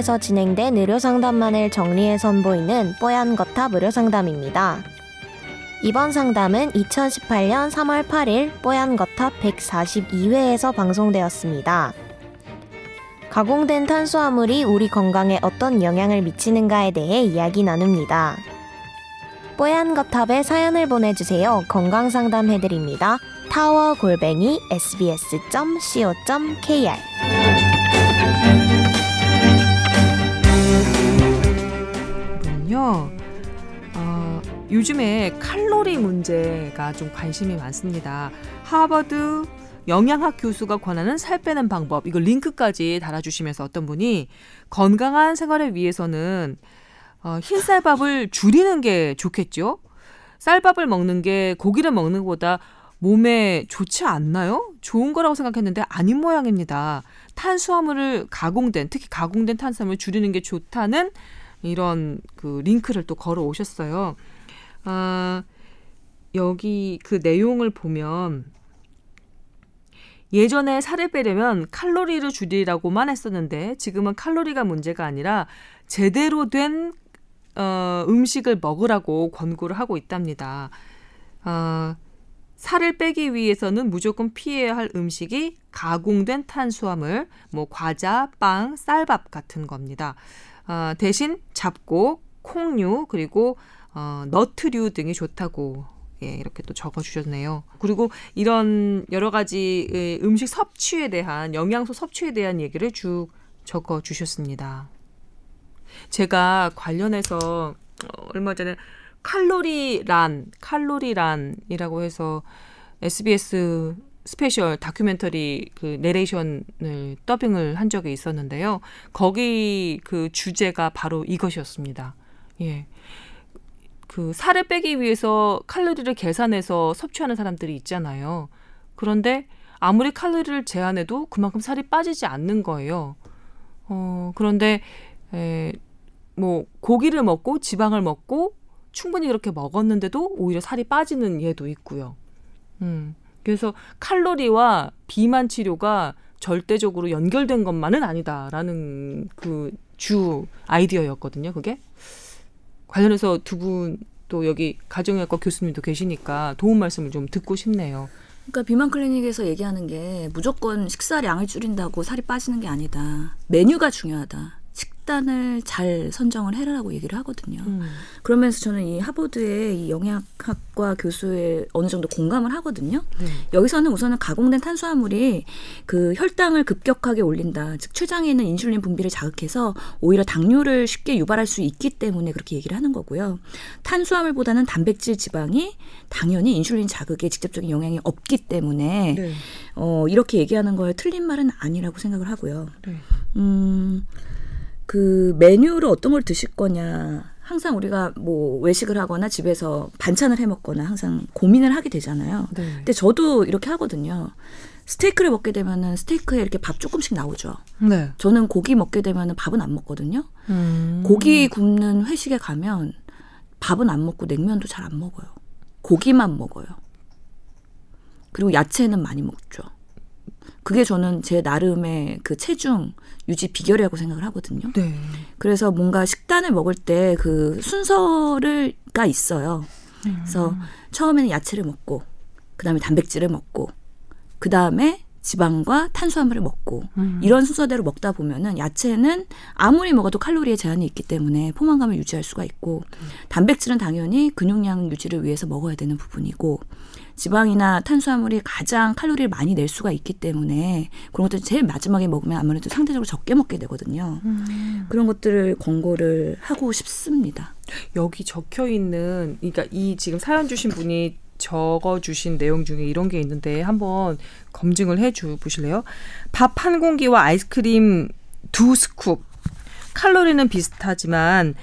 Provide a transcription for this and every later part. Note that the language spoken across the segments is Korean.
뽀얀거탑에서 진행된 의료상담만을 정리해 선보이는 뽀얀 거탑 의료상담입니다. 이번 상담은 2018년 3월 8일 뽀얀 거탑 142회에서 방송되었습니다. 가공된 탄수화물이 우리 건강에 어떤 영향을 미치는가에 대해 이야기 나눕니다. 뽀얀 거탑에 사연을 보내주세요. 건강 상담해드립니다. 타워 골뱅이 sbs.co.kr 요즘에 칼로리 문제가 좀 관심이 많습니다. 하버드 영양학 교수가 권하는 살 빼는 방법 이거 링크까지 달아주시면서 어떤 분이 건강한 생활을 위해서는 어, 흰쌀밥을 줄이는 게 좋겠죠. 쌀밥을 먹는 게 고기를 먹는 것보다 몸에 좋지 않나요? 좋은 거라고 생각했는데 아닌 모양입니다. 탄수화물을 가공된 특히 가공된 탄수화물 을 줄이는 게 좋다는 이런 그 링크를 또 걸어 오셨어요. 아, 여기 그 내용을 보면 예전에 살을 빼려면 칼로리를 줄이라고만 했었는데 지금은 칼로리가 문제가 아니라 제대로 된 어, 음식을 먹으라고 권고를 하고 있답니다. 어, 살을 빼기 위해서는 무조건 피해야 할 음식이 가공된 탄수화물, 뭐 과자, 빵, 쌀밥 같은 겁니다. 어, 대신 잡곡, 콩류 그리고 어, 너트류 등이 좋다고 예, 이렇게 또 적어주셨네요. 그리고 이런 여러 가지 음식 섭취에 대한 영양소 섭취에 대한 얘기를 쭉 적어주셨습니다. 제가 관련해서 어, 얼마 전에 칼로리란, 칼로리란이라고 해서 SBS 스페셜 다큐멘터리 그 내레이션을 더빙을 한 적이 있었는데요. 거기 그 주제가 바로 이것이었습니다. 예. 그 살을 빼기 위해서 칼로리를 계산해서 섭취하는 사람들이 있잖아요. 그런데 아무리 칼로리를 제한해도 그만큼 살이 빠지지 않는 거예요. 어, 그런데 에, 뭐 고기를 먹고 지방을 먹고 충분히 그렇게 먹었는데도 오히려 살이 빠지는 예도 있고요. 음. 그래서 칼로리와 비만 치료가 절대적으로 연결된 것만은 아니다라는 그 주 아이디어였거든요. 그게 관련해서 두 분 또 여기 가정의학과 교수님도 계시니까 도움 말씀을 좀 듣고 싶네요. 그러니까 비만 클리닉에서 얘기하는 게 무조건 식사량을 줄인다고 살이 빠지는 게 아니다. 메뉴가 중요하다. 식단을 잘 선정을 해라라고 얘기를 하거든요. 음. 그러면서 저는 이 하버드의 이 영양학과 교수의 어느 정도 공감을 하거든요. 네. 여기서는 우선은 가공된 탄수화물이 그 혈당을 급격하게 올린다. 즉 췌장에 있는 인슐린 분비를 자극해서 오히려 당뇨를 쉽게 유발할 수 있기 때문에 그렇게 얘기를 하는 거고요. 탄수화물보다는 단백질 지방이 당연히 인슐린 자극에 직접적인 영향이 없기 때문에 네. 어, 이렇게 얘기하는 거에 틀린 말은 아니라고 생각을 하고요. 네. 음. 그 메뉴를 어떤 걸 드실 거냐. 항상 우리가 뭐 외식을 하거나 집에서 반찬을 해 먹거나 항상 고민을 하게 되잖아요. 네. 근데 저도 이렇게 하거든요. 스테이크를 먹게 되면은 스테이크에 이렇게 밥 조금씩 나오죠. 네. 저는 고기 먹게 되면은 밥은 안 먹거든요. 음. 고기 굽는 회식에 가면 밥은 안 먹고 냉면도 잘 안 먹어요. 고기만 먹어요. 그리고 야채는 많이 먹죠. 그게 저는 제 나름의 그 체중 유지 비결이라고 생각을 하거든요. 네. 그래서 뭔가 식단을 먹을 때 그 순서를가 있어요. 음. 그래서 처음에는 야채를 먹고 그다음에 단백질을 먹고 그다음에 지방과 탄수화물을 먹고 음. 이런 순서대로 먹다 보면은 야채는 아무리 먹어도 칼로리에 제한이 있기 때문에 포만감을 유지할 수가 있고 음. 단백질은 당연히 근육량 유지를 위해서 먹어야 되는 부분이고 지방이나 탄수화물이 가장 칼로리를 많이 낼 수가 있기 때문에 그런 것들 제일 마지막에 먹으면 아무래도 상대적으로 적게 먹게 되거든요. 음. 그런 것들을 권고를 하고 싶습니다. 여기 적혀 있는 그러니까 이 지금 사연 주신 분이 적어 주신 내용 중에 이런 게 있는데 한번 검증을 해주 보실래요? 밥 한 공기와 아이스크림 두 스쿱. 칼로리는 비슷하지만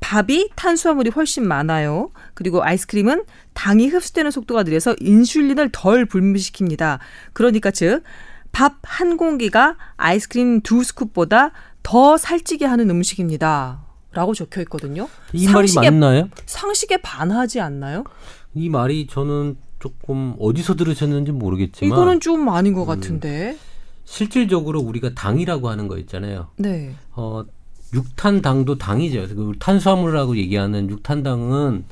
밥이 탄수화물이 훨씬 많아요. 그리고 아이스크림은 당이 흡수되는 속도가 느려서 인슐린을 덜 분비시킵니다. 그러니까 즉 밥 한 공기가 아이스크림 두 스쿱보다 더 살찌게 하는 음식입니다. 라고 적혀 있거든요. 이 말이 맞나요? 상식에 반하지 않나요? 이 말이 저는 조금 어디서 들으셨는지 모르겠지만 이거는 좀 아닌 것 음, 같은데. 실질적으로 우리가 당이라고 하는 거 있잖아요. 네. 어, 육탄당도 당이죠. 그 탄수화물이라고 얘기하는 육탄당은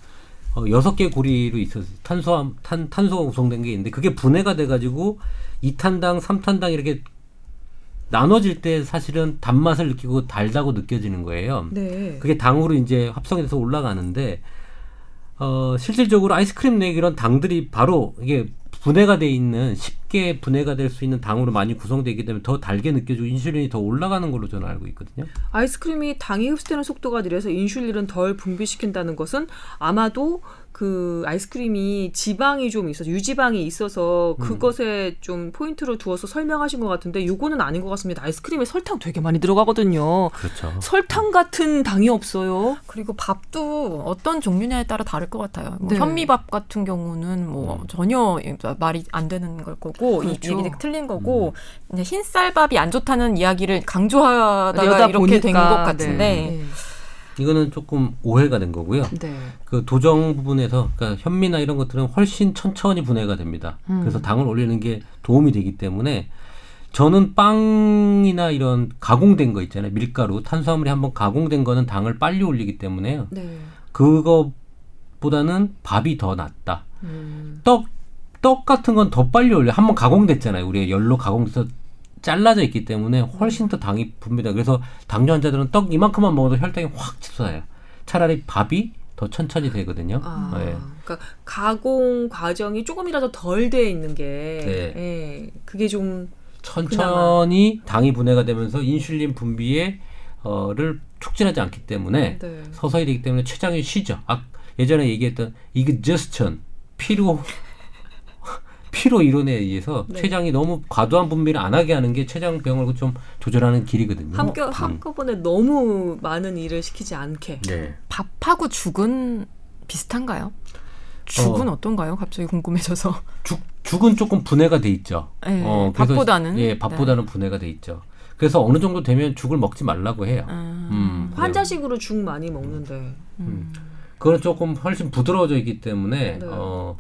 어, 여섯 개 고리로 있어서 탄수화 탄 탄소가 구성된 게 있는데 그게 분해가 돼 가지고 이탄당, 삼탄당 이렇게 나눠질 때 사실은 단맛을 느끼고 달다고 느껴지는 거예요. 네. 그게 당으로 이제 합성이 돼서 올라가는데 어 실질적으로 아이스크림 내기 이런 당들이 바로 이게 분해가 돼 있는 쉽게 분해가 될 수 있는 당으로 많이 구성되기 때문에 더 달게 느껴지고 인슐린이 더 올라가는 걸로 저는 알고 있거든요. 아이스크림이 당이 흡수되는 속도가 느려서 인슐린을 덜 분비시킨다는 것은 아마도 그 아이스크림이 지방이 좀 있어서 유지방이 있어서 음. 그것에 좀 포인트를 두어서 설명하신 것 같은데 요거는 아닌 것 같습니다. 아이스크림에 설탕 되게 많이 들어가거든요. 그렇죠. 설탕 같은 당이 없어요. 그리고 밥도 어떤 종류냐에 따라 다를 것 같아요. 뭐 네. 현미밥 같은 경우는 뭐 전혀 말이 안 되는 걸 거고 이 그렇죠. 얘기 틀린 거고 이제 흰쌀밥이 안 좋다는 이야기를 강조하다가 이렇게 된 것 같은데 네. 이거는 조금 오해가 된 거고요. 네. 그 도정 부분에서 그러니까 현미나 이런 것들은 훨씬 천천히 분해가 됩니다. 음. 그래서 당을 올리는 게 도움이 되기 때문에 저는 빵이나 이런 가공된 거 있잖아요. 밀가루, 탄수화물이 한번 가공된 거는 당을 빨리 올리기 때문에요. 네. 그거보다는 밥이 더 낫다. 음. 떡, 떡 같은 건 더 빨리 올려. 한번 가공됐잖아요. 우리가 열로 가공돼서 잘라져 있기 때문에 훨씬 더 당이 붑니다. 그래서 당뇨 환자들은 떡 이만큼만 먹어도 혈당이 확 치솟아요. 차라리 밥이 더 천천히 되거든요. 아, 네. 그러니까 가공 과정이 조금이라도 덜 돼 있는 게, 네. 예, 그게 좀 천천히 당이 분해가 되면서 인슐린 분비에 어를 촉진하지 않기 때문에 네. 서서히 되기 때문에 췌장이 쉬죠. 아, 예전에 얘기했던 이그저스천 피로 피로 이론에 의해서 네. 췌장이 너무 과도한 분비를 안 하게 하는 게 췌장 병을 좀 조절하는 길이거든요. 한꺼, 음. 한꺼번에 너무 많은 일을 시키지 않게. 네. 밥하고 죽은 비슷한가요? 죽은 어. 떤가요 갑자기 궁금해져서. 죽 죽은 조금 분해가 돼 있죠. 네, 어, 그래서- 밥보다는. 예, 밥보다는 분해가 돼 있죠. 그래서 어느 정도 되면 죽을 먹지 말라고 해요. 음. 음, 환자식으로 죽 많이 먹는데. 음. 그건 조금 훨씬 부드러워져 있기 때문에 네. 어,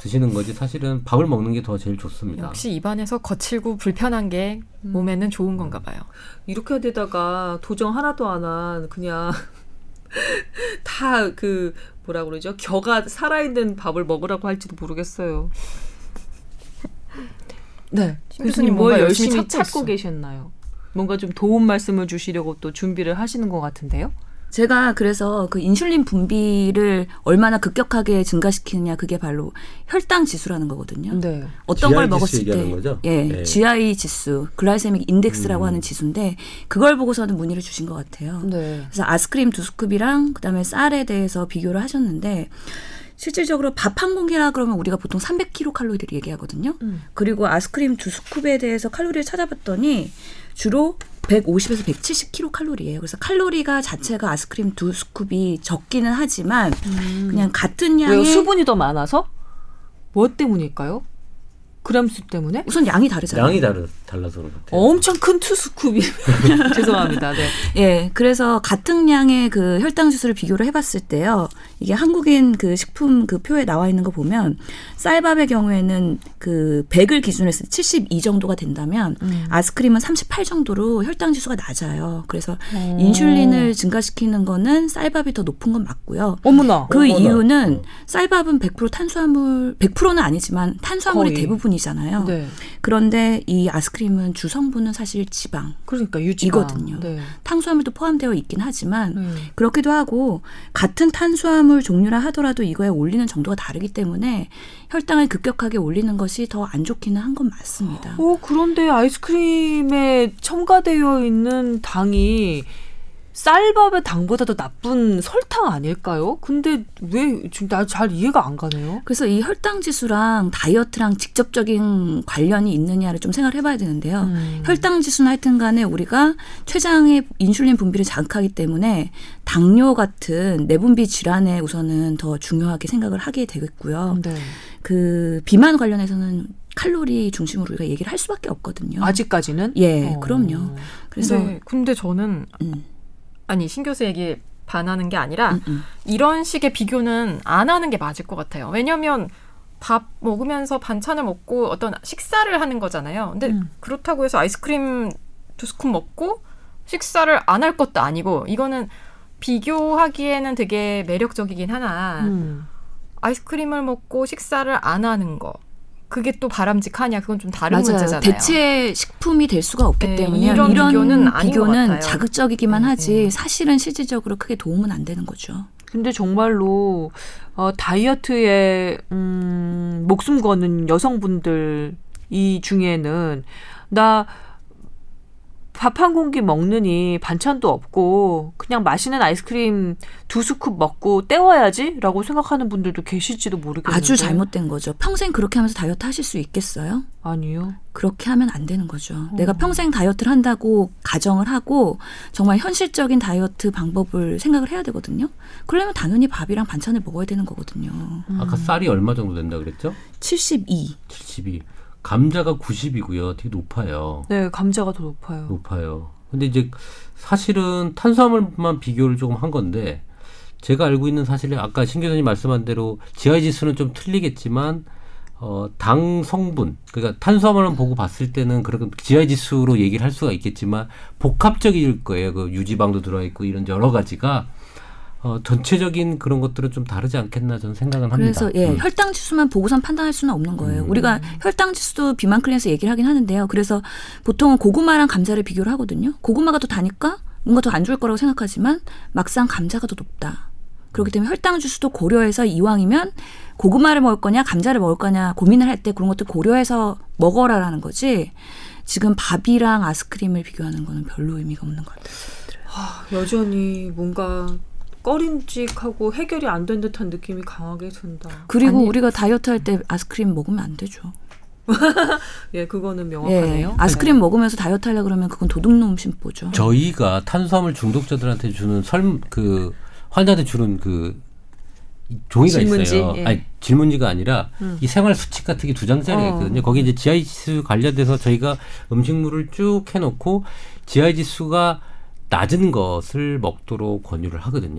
드시는 거지 사실은 밥을 먹는 게 더 제일 좋습니다. 역시 입안에서 거칠고 불편한 게 음. 몸에는 좋은 건가 봐요. 이렇게 되다가 도정 하나도 안 한 그냥 다 그 뭐라 그러죠? 겨가 살아있는 밥을 먹으라고 할지도 모르겠어요. 네. 신 교수님 뭘 뭔가 열심히 찾고, 찾고. 계셨나요? 뭔가 좀 도움 말씀을 주시려고 또 준비를 하시는 것 같은데요? 제가 그래서 그 인슐린 분비를 얼마나 급격하게 증가시키느냐 그게 바로 혈당 지수라는 거거든요. 네. 어떤 걸 먹었을 얘기하는 때, 거죠? 예, 네. GI 지수, 글라이세믹 인덱스라고 음. 하는 지수인데 그걸 보고서는 문의를 주신 것 같아요. 네. 그래서 아스크림 두 스쿱이랑 그다음에 쌀에 대해서 비교를 하셨는데 실질적으로 밥 한 공기라 그러면 우리가 보통 300kcal 얘기하거든요. 음. 그리고 아스크림 두 스쿱에 대해서 칼로리를 찾아봤더니 주로 150에서 170kcal예요. 그래서 칼로리가 자체가 아스크림 두 스쿱이 적기는 하지만 그냥 같은 양의 왜요? 수분이 더 많아서? 뭐 때문일까요? 그램 수 때문에? 우선 양이 다르잖아요. 양이 다르, 달라서 그런 것 같아요. 엄청 큰 투스쿱이 죄송합니다. 네. 예, 그래서 같은 양의 그 혈당 지수를 비교를 해봤을 때요. 이게 한국인 그 식품 그 표에 나와 있는 거 보면 쌀밥의 경우에는 그 100을 기준으로 했을 때 72 정도가 된다면 음. 아스크림은 38 정도로 혈당 지수가 낮아요. 그래서 어. 인슐린을 증가시키는 거는 쌀밥이 더 높은 건 맞고요. 어머나. 그 어머나. 이유는 어. 쌀밥은 100% 탄수화물, 100%는 아니지만 탄수화물이 거의. 대부분이잖아요. 네. 그런데 이 아스크림 은 주성분은 사실 지방, 그러니까 유지가 이거든요. 네. 탄수화물도 포함되어 있긴 하지만 음. 그렇기도 하고 같은 탄수화물 종류라 하더라도 이거에 올리는 정도가 다르기 때문에 혈당을 급격하게 올리는 것이 더 안 좋기는 한 건 맞습니다. 어, 그런데 아이스크림에 첨가되어 있는 당이 쌀밥의 당보다도 나쁜 설탕 아닐까요? 근데 왜 지금 나 잘 이해가 안 가네요. 그래서 이 혈당 지수랑 다이어트랑 직접적인 관련이 있느냐를 좀 생각을 해봐야 되는데요. 음. 혈당 지수는 하여튼 간에 우리가 췌장의 인슐린 분비를 자극하기 때문에 당뇨 같은 내분비 질환에 우선은 더 중요하게 생각을 하게 되겠고요. 네. 그 비만 관련해서는 칼로리 중심으로 우리가 얘기를 할 수밖에 없거든요. 아직까지는? 예, 어. 그럼요. 그래서 근데, 근데 저는 음, 아니 신 교수 얘기에 반하는 게 아니라 음, 음. 이런 식의 비교는 안 하는 게 맞을 것 같아요. 왜냐하면 밥 먹으면서 반찬을 먹고 어떤 식사를 하는 거잖아요. 근데 음. 그렇다고 해서 아이스크림 두 스쿱 먹고 식사를 안 할 것도 아니고 이거는 비교하기에는 되게 매력적이긴 하나 음. 아이스크림을 먹고 식사를 안 하는 거 그게 또 바람직하냐 그건 좀 다른 맞아요. 문제잖아요. 대체 식품이 될 수가 없기 네, 때문에 이런 이런, 비교는 비교는 같아요. 자극적이기만 네, 하지 네. 사실은 실질적으로 크게 도움은 안 되는 거죠. 근데 정말로 어, 다이어트에 음, 목숨 거는 여성분들 이 중에는 나 밥 한 공기 먹느니 반찬도 없고 그냥 맛있는 아이스크림 두 스쿱 먹고 때워야지라고 생각하는 분들도 계실지도 모르겠는데 아주 잘못된 거죠. 평생 그렇게 하면서 다이어트 하실 수 있겠어요? 아니요. 그렇게 하면 안 되는 거죠. 내가 평생 다이어트를 한다고 가정을 하고 정말 현실적인 다이어트 방법을 생각을 해야 되거든요. 그러려면 당연히 밥이랑 반찬을 먹어야 되는 거거든요. 아까 쌀이 얼마 정도 된다 그랬죠? 72. 72. 감자가 90이고요. 되게 높아요. 네, 감자가 더 높아요. 높아요. 근데 이제 사실은 탄수화물만 비교를 조금 한 건데 제가 알고 있는 사실은 아까 신 교수님 말씀한 대로 GI 지수는 좀 틀리겠지만 어, 당 성분 그러니까 탄수화물만 보고 봤을 때는 그런 GI 지수로 얘기를 할 수가 있겠지만 복합적일 거예요. 그 유지방도 들어 있고 이런 여러 가지가 어, 전체적인 그런 것들은 좀 다르지 않겠나 저는 생각은 합니다. 그래서 예, 음. 혈당 지수만 보고선 판단할 수는 없는 거예요. 음. 우리가 혈당 지수도 비만 클래스 얘기를 하긴 하는데요. 그래서 보통은 고구마랑 감자를 비교를 하거든요. 고구마가 더 다니까 뭔가 더 안 좋을 거라고 생각하지만 막상 감자가 더 높다. 그렇기 때문에 혈당 지수도 고려해서 이왕이면 고구마를 먹을 거냐 감자를 먹을 거냐 고민을 할 때 그런 것들 고려해서 먹어라라는 거지. 지금 밥이랑 아이스크림을 비교하는 거는 별로 의미가 없는 것 같아요. 여전히 뭔가 꺼림직하고 해결이 안 된 듯한 느낌이 강하게 든다. 그리고 아니, 우리가 다이어트 할 때 아이스크림 먹으면 안 되죠. 예, 그거는 예, 명확하네요. 아이스크림 먹으면서 다이어트 하려 그러면 그건 도둑놈 심보죠. 저희가 탄수화물 중독자들한테 주는 설 그 환자한테 주는 그 종이가 질문지, 있어요. 예. 아니 질문지가 아니라 음. 이 생활 수칙 같은 게 두 장짜리가 어. 있거든요. 거기 이제 GI 지수 관련돼서 저희가 음식물을 쭉 해놓고 GI 지수가 낮은 것을 먹도록 권유를 하거든요.